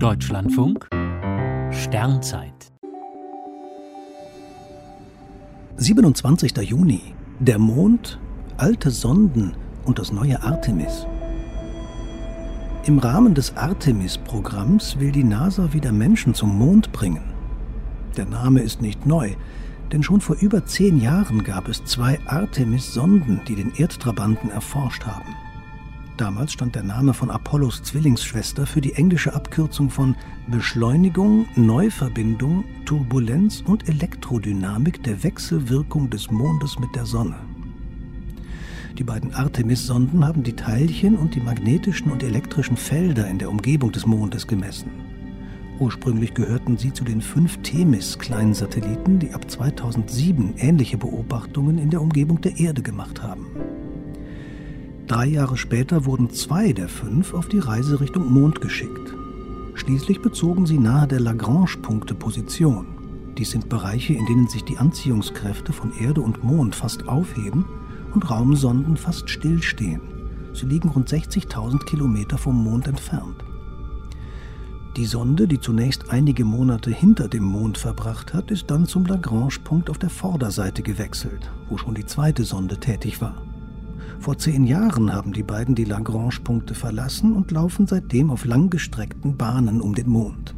Deutschlandfunk Sternzeit 27. Juni. Der Mond, alte Sonden und das neue Artemis. Im Rahmen des Artemis-Programms will die NASA wieder Menschen zum Mond bringen. Der Name ist nicht neu, denn schon vor über zehn Jahren gab es zwei Artemis-Sonden, die den Erdtrabanten erforscht haben. Damals stand der Name von Apollos Zwillingsschwester für die englische Abkürzung von Beschleunigung, Neuverbindung, Turbulenz und Elektrodynamik der Wechselwirkung des Mondes mit der Sonne. Die beiden Artemis-Sonden haben die Teilchen und die magnetischen und elektrischen Felder in der Umgebung des Mondes gemessen. Ursprünglich gehörten sie zu den fünf Themis-Kleinsatelliten, die ab 2007 ähnliche Beobachtungen in der Umgebung der Erde gemacht haben. Drei Jahre später wurden zwei der fünf auf die Reise Richtung Mond geschickt. Schließlich bezogen sie nahe der Lagrange-Punkte Position. Dies sind Bereiche, in denen sich die Anziehungskräfte von Erde und Mond fast aufheben und Raumsonden fast stillstehen. Sie liegen rund 60.000 Kilometer vom Mond entfernt. Die Sonde, die zunächst einige Monate hinter dem Mond verbracht hat, ist dann zum Lagrange-Punkt auf der Vorderseite gewechselt, wo schon die zweite Sonde tätig war. Vor zehn Jahren haben die beiden die Lagrange-Punkte verlassen und laufen seitdem auf langgestreckten Bahnen um den Mond.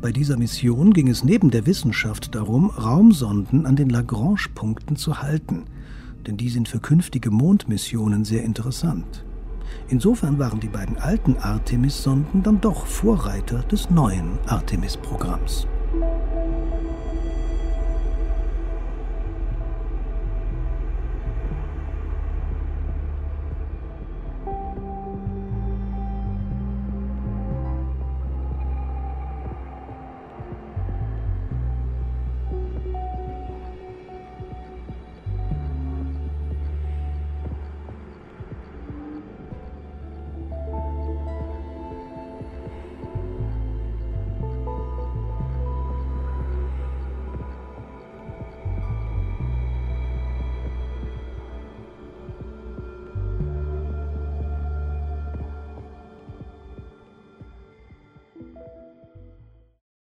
Bei dieser Mission ging es neben der Wissenschaft darum, Raumsonden an den Lagrange-Punkten zu halten, denn die sind für künftige Mondmissionen sehr interessant. Insofern waren die beiden alten Artemis-Sonden dann doch Vorreiter des neuen Artemis-Programms.